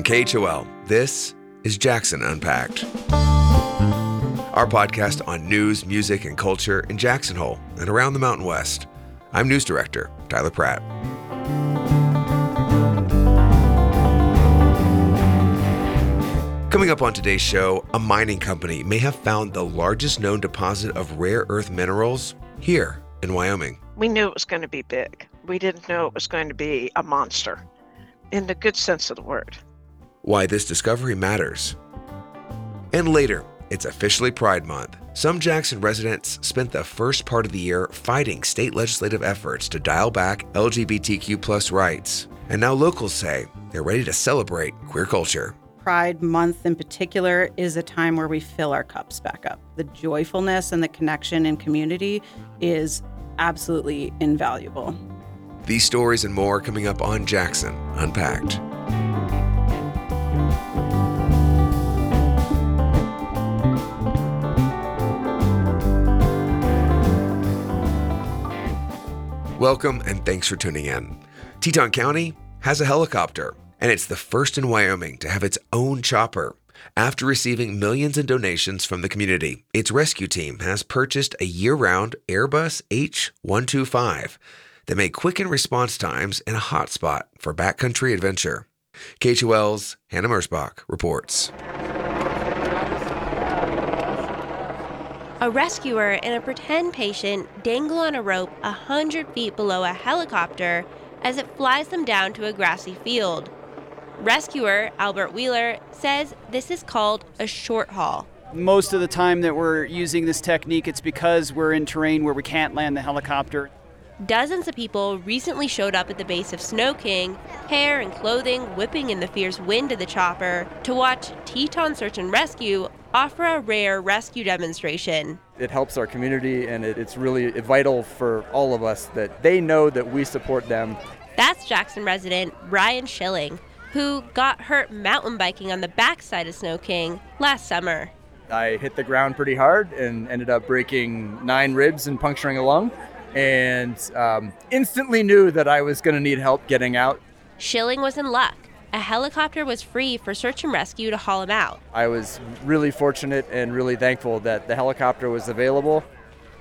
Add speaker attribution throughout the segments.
Speaker 1: From KHOL, this is Jackson Unpacked. Our podcast on news, music, and culture in Jackson Hole and around the Mountain West. I'm News Director Tyler Pratt. Coming up on today's show, a mining company may have found the largest known deposit of rare earth minerals here in Wyoming.
Speaker 2: We knew it was going to be big. We didn't know it was going to be a monster in the good sense of the word.
Speaker 1: Why this discovery matters. And later, it's officially Pride Month. Some Jackson residents spent the first part of the year fighting state legislative efforts to dial back LGBTQ plus rights. And now locals say they're ready to celebrate queer culture.
Speaker 3: Pride Month in particular is a time where we fill our cups back up. The joyfulness and the connection and community is absolutely invaluable.
Speaker 1: These stories and more coming up on Jackson Unpacked. Welcome and thanks for tuning in. Teton County has a helicopter and it's the first in Wyoming to have its own chopper. After receiving millions in donations from the community, its rescue team has purchased a year round Airbus H 125 that may quicken response times in a hotspot for backcountry adventure. KHOL's Hannah Mersbach reports.
Speaker 4: A rescuer and a pretend patient dangle on a rope a hundred feet below a helicopter as it flies them down to a grassy field. Rescuer Albert Wheeler says this is called a short haul.
Speaker 5: Most of the time that we're using this technique, it's because we're in terrain where we can't land the helicopter.
Speaker 4: Dozens of people recently showed up at the base of Snow King, hair and clothing whipping in the fierce wind of the chopper, to watch Teton Search and Rescue offer a rare rescue demonstration.
Speaker 6: It helps our community and it's really vital for all of us that they know that we support them.
Speaker 4: That's Jackson resident Ryan Schilling, who got hurt mountain biking on the backside of Snow King last summer.
Speaker 6: I hit the ground pretty hard and ended up breaking nine ribs and puncturing a lung, and um, instantly knew that I was going to need help getting out.
Speaker 4: Schilling was in luck. A helicopter was free for search and rescue to haul him out.
Speaker 6: I was really fortunate and really thankful that the helicopter was available.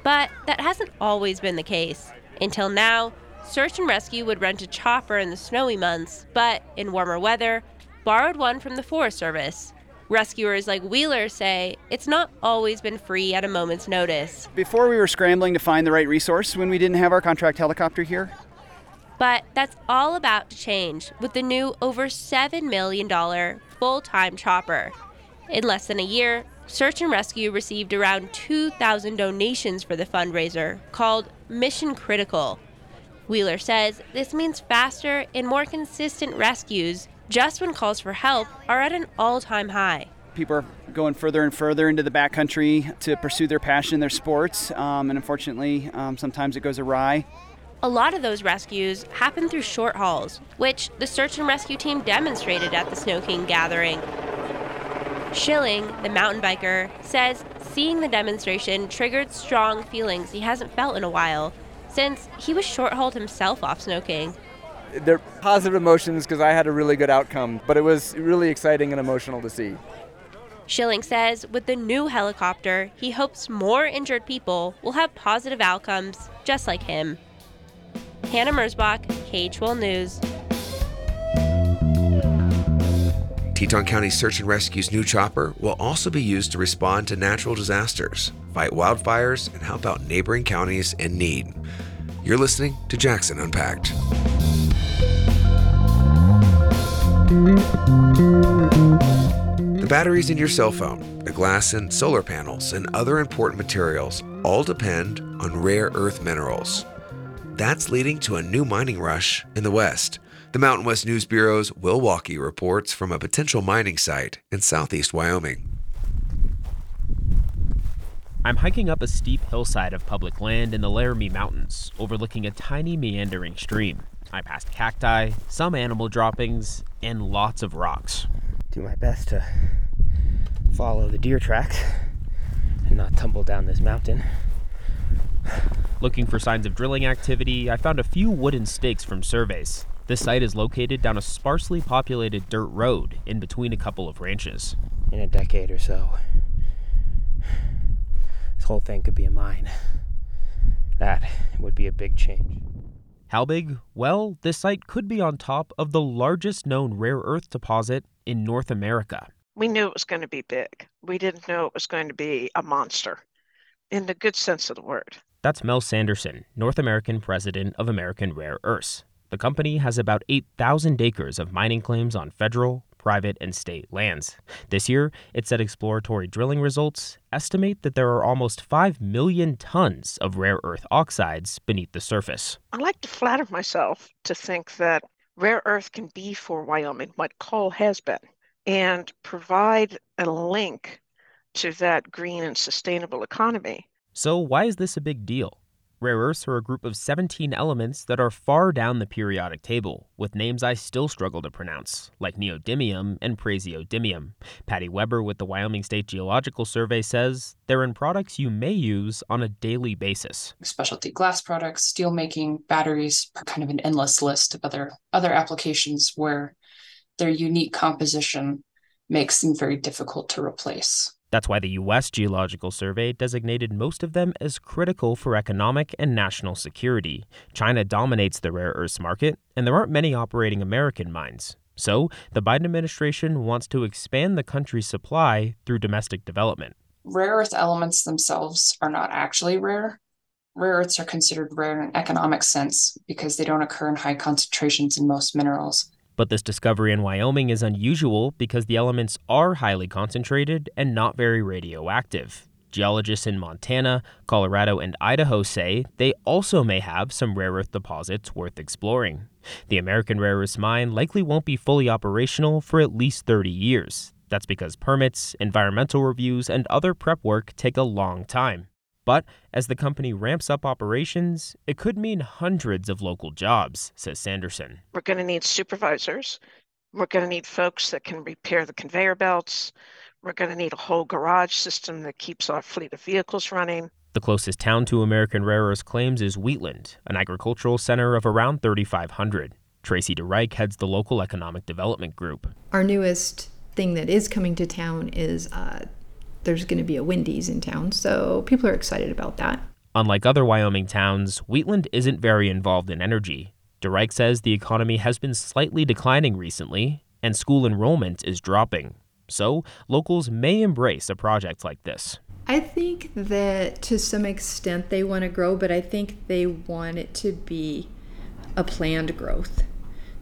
Speaker 4: But that hasn't always been the case. Until now, Search and rescue would rent a chopper in the snowy months, but in warmer weather, borrowed one from the Forest Service. Rescuers like Wheeler say it's not always been free at a moment's notice.
Speaker 5: Before we were scrambling to find the right resource when we didn't have our contract helicopter here.
Speaker 4: But that's all about to change with the new over $7 million full time chopper. In less than a year, Search and Rescue received around 2,000 donations for the fundraiser called Mission Critical. Wheeler says this means faster and more consistent rescues just when calls for help are at an all time high.
Speaker 5: People are going further and further into the backcountry to pursue their passion, their sports, um, and unfortunately, um, sometimes it goes awry.
Speaker 4: A lot of those rescues happen through short hauls, which the search and rescue team demonstrated at the Snow King gathering. Schilling, the mountain biker, says seeing the demonstration triggered strong feelings he hasn't felt in a while since he was short hauled himself off Snow King.
Speaker 6: They're positive emotions because I had a really good outcome, but it was really exciting and emotional to see.
Speaker 4: Schilling says with the new helicopter, he hopes more injured people will have positive outcomes just like him. Hannah Mersbach, KHOL News.
Speaker 1: Teton County Search and Rescue's new chopper will also be used to respond to natural disasters, fight wildfires, and help out neighboring counties in need. You're listening to Jackson Unpacked. The batteries in your cell phone, the glass and solar panels, and other important materials all depend on rare earth minerals. That's leading to a new mining rush in the West. The Mountain West News Bureau's Will Walkey reports from a potential mining site in southeast Wyoming.
Speaker 7: I'm hiking up a steep hillside of public land in the Laramie Mountains, overlooking a tiny meandering stream. I passed cacti, some animal droppings, and lots of rocks.
Speaker 8: Do my best to follow the deer tracks and not tumble down this mountain.
Speaker 7: Looking for signs of drilling activity, I found a few wooden stakes from surveys. This site is located down a sparsely populated dirt road in between a couple of ranches.
Speaker 8: In a decade or so, this whole thing could be a mine. That would be a big change.
Speaker 7: How big? Well, this site could be on top of the largest known rare earth deposit in North America.
Speaker 2: We knew it was going to be big. We didn't know it was going to be a monster in the good sense of the word.
Speaker 7: That's Mel Sanderson, North American president of American Rare Earths. The company has about 8,000 acres of mining claims on federal, private, and state lands. This year, it said exploratory drilling results estimate that there are almost 5 million tons of rare earth oxides beneath the surface.
Speaker 2: I like to flatter myself to think that rare earth can be for Wyoming what coal has been and provide a link to that green and sustainable economy.
Speaker 7: So, why is this a big deal? Rare earths are a group of 17 elements that are far down the periodic table, with names I still struggle to pronounce, like neodymium and praseodymium. Patty Weber with the Wyoming State Geological Survey says they're in products you may use on a daily basis.
Speaker 9: Specialty glass products, steel making, batteries kind of an endless list of other other applications where their unique composition makes them very difficult to replace.
Speaker 7: That's why the U.S. Geological Survey designated most of them as critical for economic and national security. China dominates the rare earths market, and there aren't many operating American mines. So, the Biden administration wants to expand the country's supply through domestic development.
Speaker 9: Rare earth elements themselves are not actually rare. Rare earths are considered rare in an economic sense because they don't occur in high concentrations in most minerals.
Speaker 7: But this discovery in Wyoming is unusual because the elements are highly concentrated and not very radioactive. Geologists in Montana, Colorado, and Idaho say they also may have some rare earth deposits worth exploring. The American Rare Earths mine likely won't be fully operational for at least 30 years. That's because permits, environmental reviews, and other prep work take a long time. But as the company ramps up operations, it could mean hundreds of local jobs, says Sanderson.
Speaker 2: We're going to need supervisors. We're going to need folks that can repair the conveyor belts. We're going to need a whole garage system that keeps our fleet of vehicles running.
Speaker 7: The closest town to American Rare Earths claims is Wheatland, an agricultural center of around 3,500. Tracy DeReich heads the local economic development group.
Speaker 10: Our newest thing that is coming to town is uh, there's going to be a Wendy's in town, so people are excited about that.
Speaker 7: Unlike other Wyoming towns, Wheatland isn't very involved in energy. DeReich says the economy has been slightly declining recently, and school enrollment is dropping. So, locals may embrace a project like this.
Speaker 10: I think that to some extent they want to grow, but I think they want it to be a planned growth.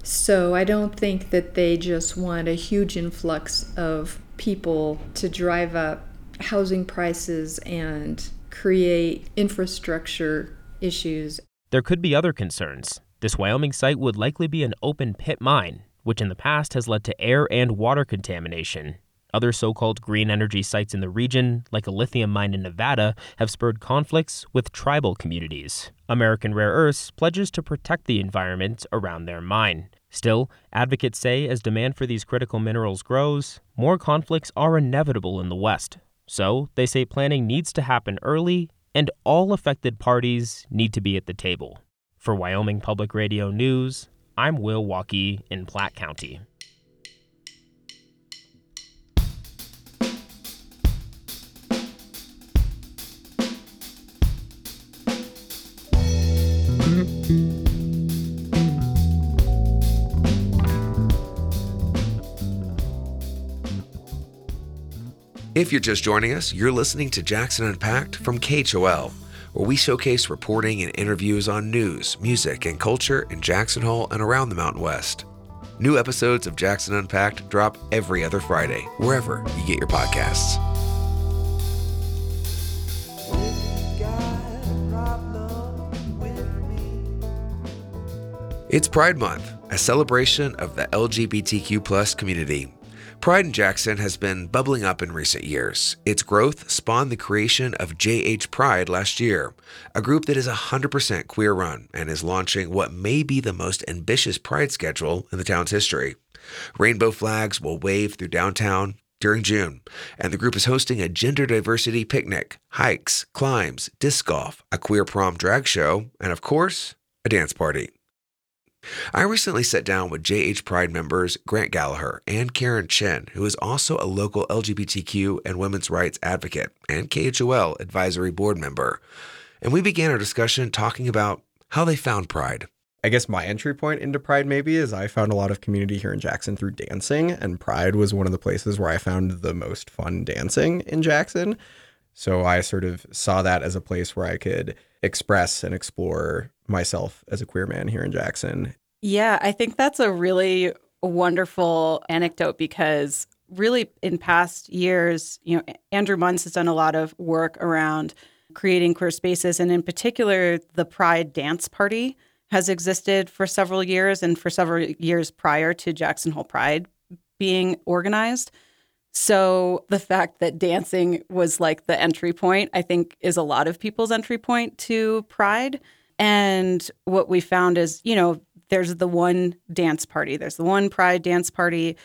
Speaker 10: So I don't think that they just want a huge influx of people to drive up housing prices and create infrastructure issues.
Speaker 7: There could be other concerns. This Wyoming site would likely be an open pit mine, which in the past has led to air and water contamination. Other so called green energy sites in the region, like a lithium mine in Nevada, have spurred conflicts with tribal communities. American Rare Earths pledges to protect the environment around their mine. Still, advocates say as demand for these critical minerals grows, more conflicts are inevitable in the West. So, they say planning needs to happen early, and all affected parties need to be at the table. For Wyoming Public Radio News, I'm Will Walkey in Platte County.
Speaker 1: If you're just joining us, you're listening to Jackson Unpacked from KHOL, where we showcase reporting and interviews on news, music, and culture in Jackson Hole and around the Mountain West. New episodes of Jackson Unpacked drop every other Friday, wherever you get your podcasts. It's Pride Month, a celebration of the LGBTQ community. Pride in Jackson has been bubbling up in recent years. Its growth spawned the creation of JH Pride last year, a group that is 100% queer run and is launching what may be the most ambitious Pride schedule in the town's history. Rainbow flags will wave through downtown during June, and the group is hosting a gender diversity picnic, hikes, climbs, disc golf, a queer prom drag show, and of course, a dance party. I recently sat down with JH Pride members Grant Gallagher and Karen Chen, who is also a local LGBTQ and women's rights advocate and KHOL advisory board member. And we began our discussion talking about how they found Pride.
Speaker 11: I guess my entry point into Pride maybe is I found a lot of community here in Jackson through dancing, and Pride was one of the places where I found the most fun dancing in Jackson. So I sort of saw that as a place where I could express and explore myself as a queer man here in Jackson.
Speaker 3: Yeah, I think that's a really wonderful anecdote because really in past years, you know, Andrew Munz has done a lot of work around creating queer spaces and in particular the Pride dance party has existed for several years and for several years prior to Jackson Hole Pride being organized. So the fact that dancing was like the entry point, I think, is a lot of people's entry point to Pride. And what we found is, you know, there's the one dance party, there's the one Pride dance party,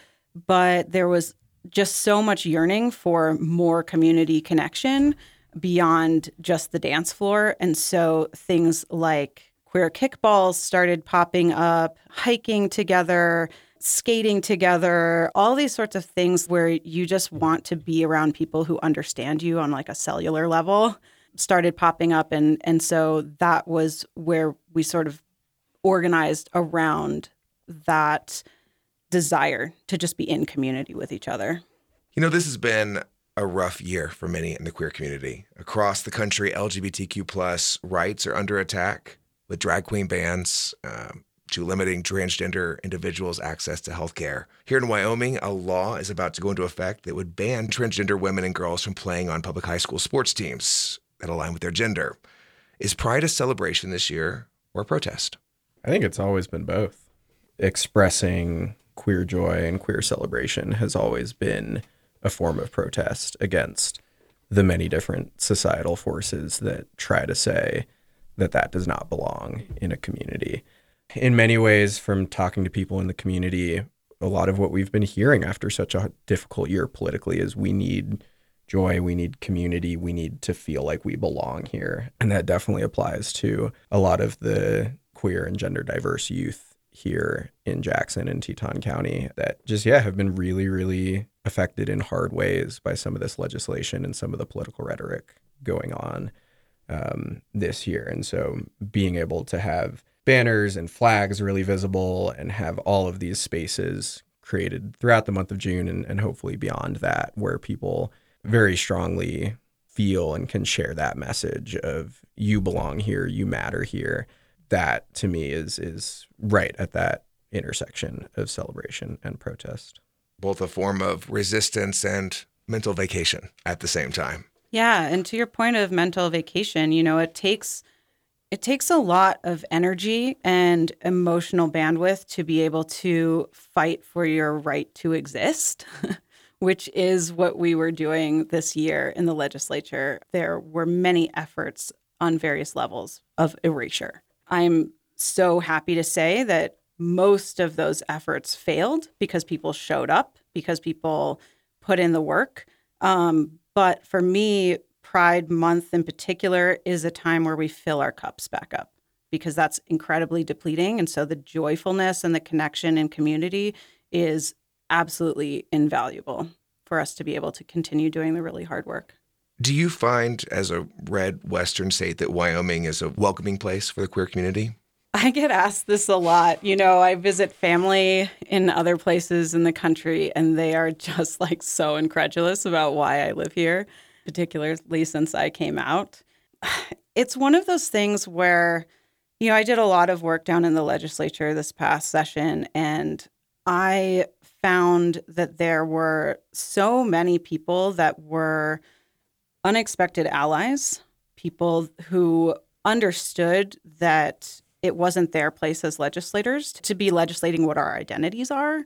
Speaker 3: but there was just so much yearning for more community connection beyond just the dance floor. And so things like queer kickballs started popping up, hiking together, skating together, all these sorts of things where you just want to be around people who understand you on like a cellular level started popping up and and so that was where we sort of organized around that desire to just be in community with each other.
Speaker 1: You know, this has been a rough year for many in the queer community. Across the country, LGBTQ plus rights are under attack with drag queen bans, um, to limiting transgender individuals' access to health care. Here in Wyoming, a law is about to go into effect that would ban transgender women and girls from playing on public high school sports teams that align with their gender. Is Pride a celebration this year or a protest?
Speaker 11: I think it's always been both. Expressing queer joy and queer celebration has always been a form of protest against the many different societal forces that try to say that that does not belong in a community in many ways, from talking to people in the community, a lot of what we've been hearing after such a difficult year politically is we need joy, we need community, we need to feel like we belong here. And that definitely applies to a lot of the queer and gender diverse youth here in Jackson and Teton County that just, yeah, have been really, really affected in hard ways by some of this legislation and some of the political rhetoric going on um, this year. And so being able to have banners and flags really visible and have all of these spaces created throughout the month of June and, and hopefully beyond that, where people very strongly feel and can share that message of you belong here, you matter here. That to me is is right at that intersection of celebration and protest.
Speaker 1: Both a form of resistance and mental vacation at the same time.
Speaker 3: Yeah, and to your point of mental vacation, you know, it takes it takes a lot of energy and emotional bandwidth to be able to fight for your right to exist, which is what we were doing this year in the legislature. There were many efforts on various levels of erasure. I'm so happy to say that most of those efforts failed because people showed up, because people put in the work. Um, but for me, Pride Month in particular is a time where we fill our cups back up because that's incredibly depleting. And so the joyfulness and the connection and community is absolutely invaluable for us to be able to continue doing the really hard work.
Speaker 1: Do you find, as a red Western state, that Wyoming is a welcoming place for the queer community?
Speaker 3: I get asked this a lot. You know, I visit family in other places in the country, and they are just like so incredulous about why I live here particularly since I came out. It's one of those things where, you know, I did a lot of work down in the legislature this past session, and I found that there were so many people that were unexpected allies, people who understood that it wasn't their place as legislators to be legislating what our identities are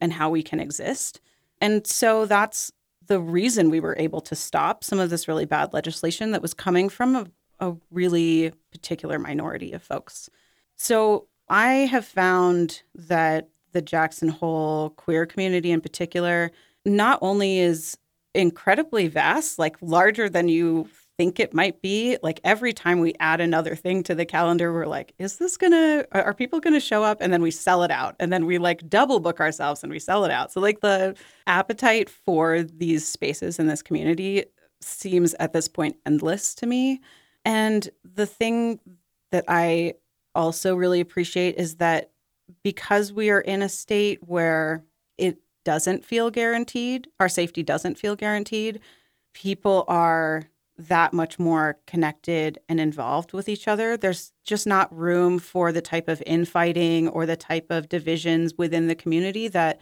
Speaker 3: and how we can exist. And so that's the reason we were able to stop some of this really bad legislation that was coming from a, a really particular minority of folks. So I have found that the Jackson Hole queer community in particular not only is incredibly vast, like larger than you think it might be. Like every time we add another thing to the calendar, we're like, is this gonna, are people gonna show up? And then we sell it out. And then we like double book ourselves and we sell it out. So, like, the appetite for these spaces in this community seems at this point endless to me. And the thing that I also really appreciate is that because we are in a state where it doesn't feel guaranteed, our safety doesn't feel guaranteed, people are that much more connected and involved with each other. There's just not room for the type of infighting or the type of divisions within the community that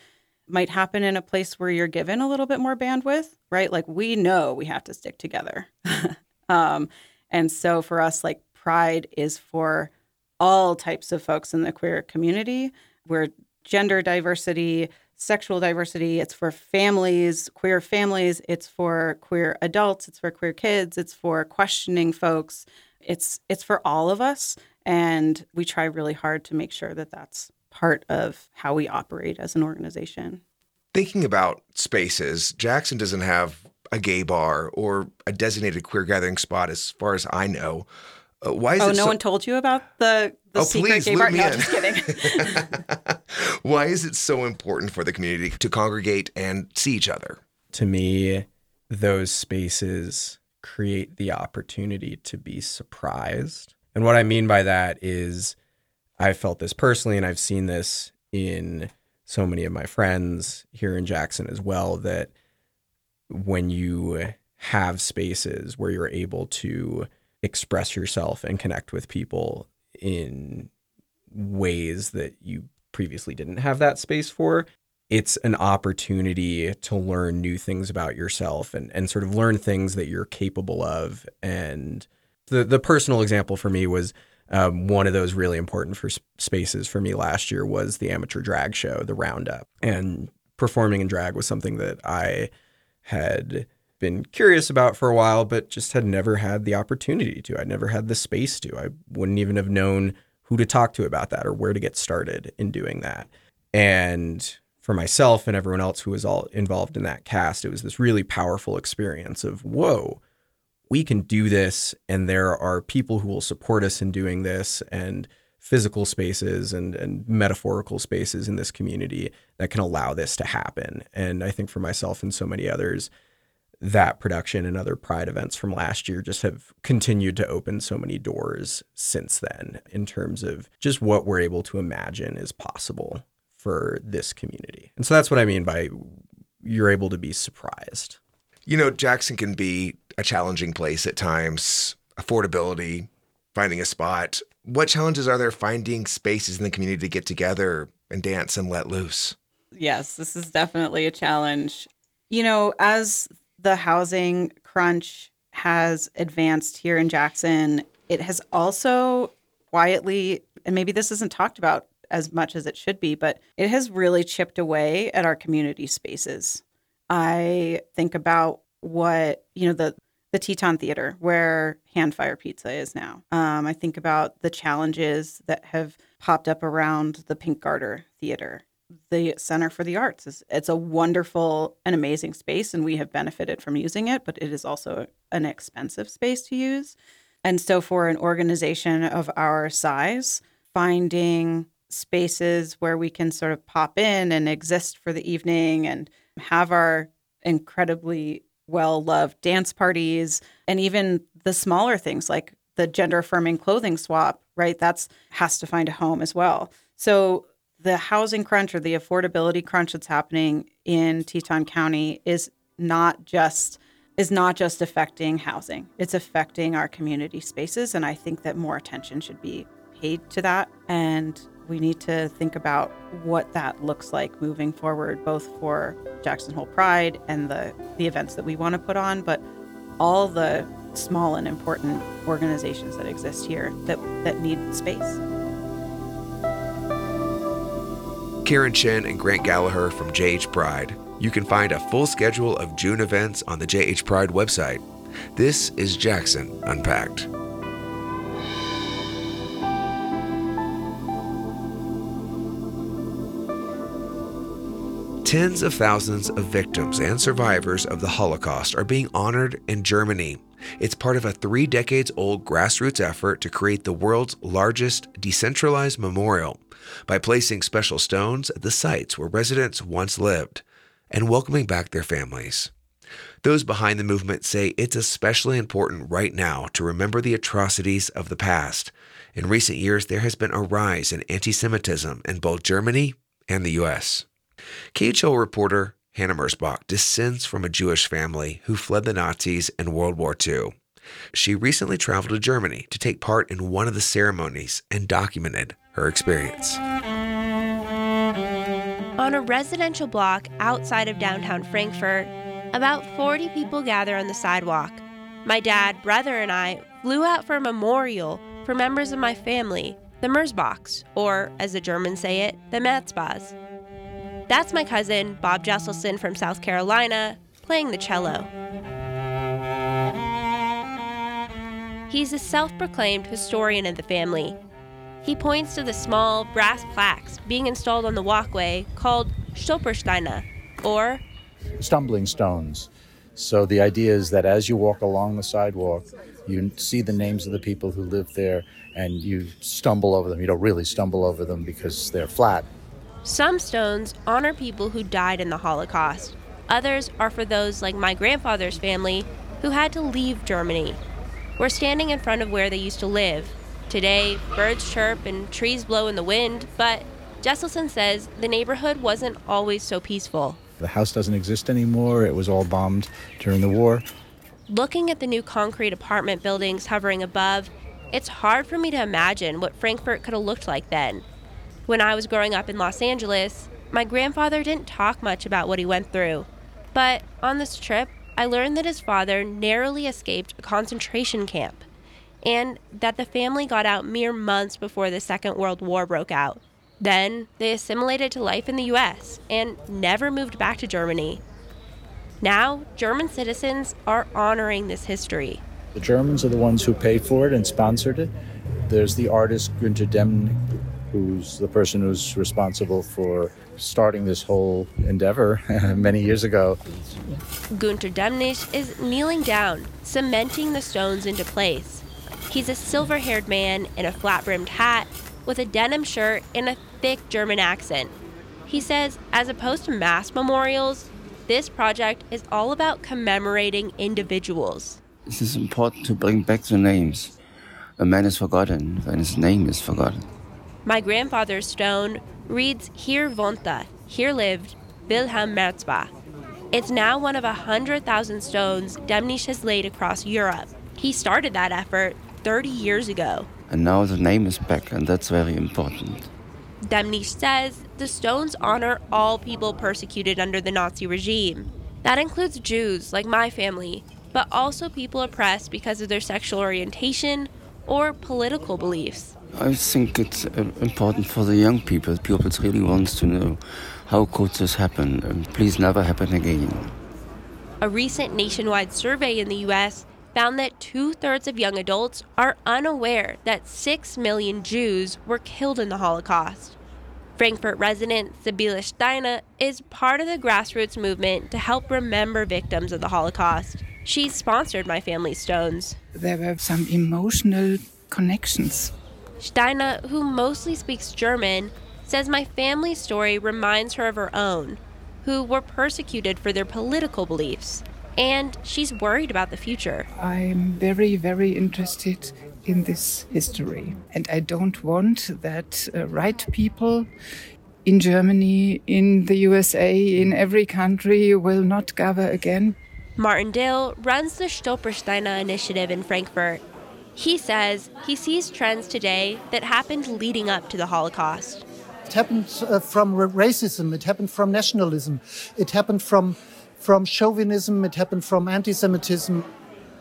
Speaker 3: might happen in a place where you're given a little bit more bandwidth, right? Like we know we have to stick together. um, and so for us, like pride is for all types of folks in the queer community. We're gender diversity, sexual diversity, it's for families, queer families, it's for queer adults, it's for queer kids, it's for questioning folks. It's it's for all of us and we try really hard to make sure that that's part of how we operate as an organization.
Speaker 1: Thinking about spaces, Jackson doesn't have a gay bar or a designated queer gathering spot as far as I know. Uh, why is
Speaker 3: oh,
Speaker 1: it
Speaker 3: no
Speaker 1: so-
Speaker 3: one told you about the, the
Speaker 1: Oh,
Speaker 3: secret
Speaker 1: please,
Speaker 3: gay bar?
Speaker 1: me
Speaker 3: No,
Speaker 1: in.
Speaker 3: just kidding.
Speaker 1: Why is it so important for the community to congregate and see each other?
Speaker 11: To me, those spaces create the opportunity to be surprised. And what I mean by that is I felt this personally, and I've seen this in so many of my friends here in Jackson as well, that when you have spaces where you're able to express yourself and connect with people in ways that you previously didn't have that space for, it's an opportunity to learn new things about yourself and, and sort of learn things that you're capable of. And the, the personal example for me was um, one of those really important for spaces for me last year was the amateur drag show, the Roundup. And performing in drag was something that I had been curious about for a while, but just had never had the opportunity to. I'd never had the space to. I wouldn't even have known who to talk to about that or where to get started in doing that. And for myself and everyone else who was all involved in that cast, it was this really powerful experience of, whoa, we can do this. And there are people who will support us in doing this and physical spaces and, and metaphorical spaces in this community that can allow this to happen. And I think for myself and so many others, that production and other pride events from last year just have continued to open so many doors since then in terms of just what we're able to imagine is possible for this community. And so that's what I mean by you're able to be surprised.
Speaker 1: You know, Jackson can be a challenging place at times. Affordability, finding a spot. What challenges are there finding spaces in the community to get together and dance and let loose?
Speaker 3: yes, this is definitely a challenge. You know, as the housing crunch has advanced here in Jackson, it has also quietly, and maybe this isn't talked about as much as it should be, but it has really chipped away at our community spaces. I think about what, you know, the the Teton Theater, where Hand Fire Pizza is now. Um, I think about the challenges that have popped up around the Pink Garter Theater. The Center for the Arts. Is it's a wonderful and amazing space, and we have benefited from using it, but it is also an expensive space to use. And so, for an organization of our size, finding spaces where we can sort of pop in and exist for the evening and have our incredibly well loved dance parties and even the smaller things like the gender affirming clothing swap right? That's has to find a home as well. So the housing crunch or the affordability crunch that's happening in Teton County is not just is not just affecting housing. It's affecting our community spaces and i think that more attention should be paid to that. And we need to think about what that looks like moving forward both for jackson hole pride and the the events that we want to put on but all the small and important organizations that exist here that that need space
Speaker 1: Karen Chen and Grant Gallagher from JH Pride. You can find a full schedule of June events on the JH Pride website. This is Jackson Unpacked. Tens of thousands of victims and survivors of the Holocaust are being honored in Germany. It's part of a three decades old grassroots effort to create the world's largest decentralized memorial by placing special stones at the sites where residents once lived and welcoming back their families. Those behind the movement say it's especially important right now to remember the atrocities of the past. In recent years, there has been a rise in anti Semitism in both Germany and the U.S. KHOL reporter Hannah Mersbach descends from a Jewish family who fled the Nazis in World War II. She recently traveled to Germany to take part in one of the ceremonies and documented her experience.
Speaker 4: On a residential block outside of downtown Frankfurt, about 40 people gather on the sidewalk. My dad, brother, and I flew out for a memorial for members of my family, the Mersbachs, or as the Germans say it, the Merzbachs. That's my cousin, Bob Jesselson from South Carolina, playing the cello. He's a self proclaimed historian of the family. He points to the small brass plaques being installed on the walkway called Stolpersteine, or
Speaker 12: stumbling stones. So the idea is that as you walk along the sidewalk, you see the names of the people who live there and you stumble over them. You don't really stumble over them because they're flat.
Speaker 4: Some stones honor people who died in the Holocaust. Others are for those like my grandfather's family who had to leave Germany. We're standing in front of where they used to live. Today, birds chirp and trees blow in the wind, but Jesselson says the neighborhood wasn't always so peaceful.
Speaker 12: The house doesn't exist anymore. It was all bombed during the war.
Speaker 4: Looking at the new concrete apartment buildings hovering above, it's hard for me to imagine what Frankfurt could have looked like then. When I was growing up in Los Angeles, my grandfather didn't talk much about what he went through. But on this trip, I learned that his father narrowly escaped a concentration camp and that the family got out mere months before the Second World War broke out. Then they assimilated to life in the US and never moved back to Germany. Now, German citizens are honoring this history.
Speaker 12: The Germans are the ones who paid for it and sponsored it. There's the artist Günter Demnig, who's the person who's responsible for starting this whole endeavor many years ago.
Speaker 4: Günter Demnig is kneeling down, cementing the stones into place. He's a silver haired man in a flat brimmed hat with a denim shirt and a thick German accent. He says, as opposed to mass memorials, this project is all about commemorating individuals.
Speaker 13: It is important to bring back the names. A man is forgotten when his name is forgotten.
Speaker 4: My grandfather's stone reads Hier wohnte, here lived Wilhelm Merzbach. It's now one of a 100,000 stones Demnig has laid across Europe. He started that effort 30 years ago.
Speaker 13: And now the name is back, and that's very important.
Speaker 4: Demnig says the stones honor all people persecuted under the Nazi regime. That includes Jews, like my family, but also people oppressed because of their sexual orientation or political beliefs.
Speaker 13: I think it's uh, important for the young people. People really want to know how could this happen, and please never happen again.
Speaker 4: A recent nationwide survey in the U.S found that two thirds of young adults are unaware that 6 million Jews were killed in the Holocaust. Frankfurt resident Sibylle Steiner is part of the grassroots movement to help remember victims of the Holocaust. She sponsored My Family Stones.
Speaker 14: There were some emotional connections.
Speaker 4: Steiner, who mostly speaks German, says my family's story reminds her of her own, who were persecuted for their political beliefs and she's worried about the future.
Speaker 14: I'm very, very interested in this history, and I don't want that uh, right people in Germany, in the USA, in every country will not gather again.
Speaker 4: Martin Dill runs the Stolpersteine initiative in Frankfurt. He says he sees trends today that happened leading up to the Holocaust.
Speaker 15: It happened uh, from racism, it happened from nationalism, it happened from from chauvinism, it happened from anti Semitism.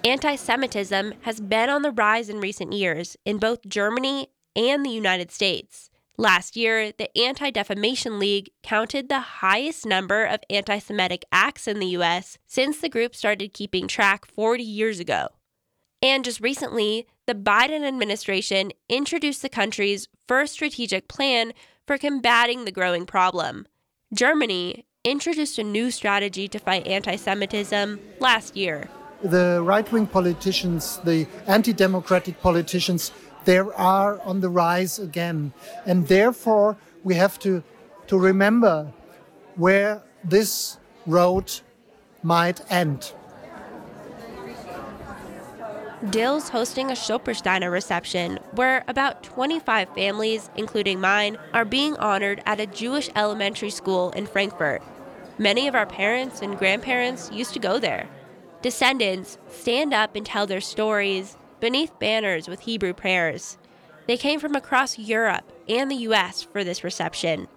Speaker 4: Anti Semitism has been on the rise in recent years in both Germany and the United States. Last year, the Anti Defamation League counted the highest number of anti Semitic acts in the U.S. since the group started keeping track 40 years ago. And just recently, the Biden administration introduced the country's first strategic plan for combating the growing problem. Germany introduced a new strategy to fight anti Semitism last year.
Speaker 15: the right wing politicians, the anti democratic politicians, they are on the rise again. And therefore, we have to, to remember where this road might end.
Speaker 4: Dill's hosting a Stolpersteine reception where about 25 families, including mine, are being honored at a Jewish elementary school in Frankfurt. Many of our parents and grandparents used to go there. Descendants stand up and tell their stories beneath banners with Hebrew prayers. They came from across Europe and the US for this reception.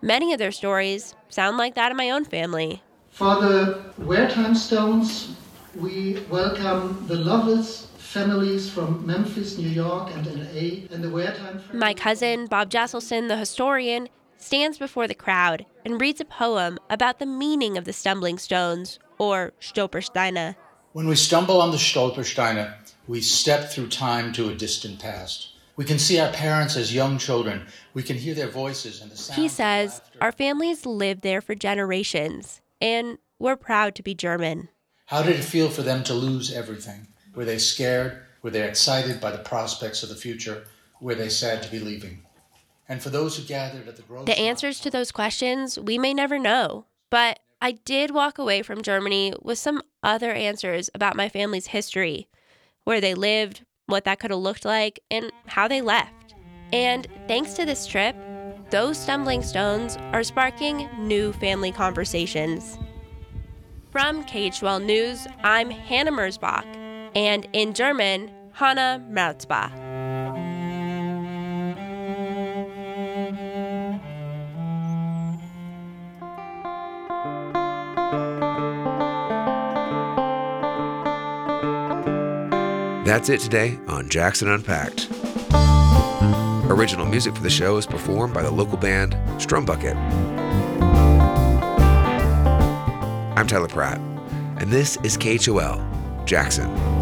Speaker 4: Many of their stories sound like that of my own family.
Speaker 15: For the Wertheim Stones, we welcome the Loveless families from Memphis, New York, and LA, and the Wertheim.
Speaker 4: My cousin, Bob Jesselson, the historian, stands before the crowd and reads a poem about the meaning of the stumbling stones, or Stolpersteine.
Speaker 12: When we stumble on the Stolpersteine, we step through time to a distant past. We can see our parents as young children. We can hear their voices and the sound.
Speaker 4: He says our families lived there for generations, and we're proud to be German.
Speaker 12: How did it feel for them to lose everything? Were they scared? Were they excited by the prospects of the future? Were they sad to be leaving? And for those who gathered at the Gross
Speaker 4: The answers to those questions we may never know, but I did walk away from Germany with some other answers about my family's history, where they lived, what that could have looked like, and how they left. And thanks to this trip, those stumbling stones are sparking new family conversations. From KHOL News, I'm Hannah Mersbach, and in German, Hanna Merzbach.
Speaker 1: That's it today on Jackson Unpacked. Original music for the show is performed by the local band Strumbucket. I'm Tyler Pratt, and this is KHOL, Jackson.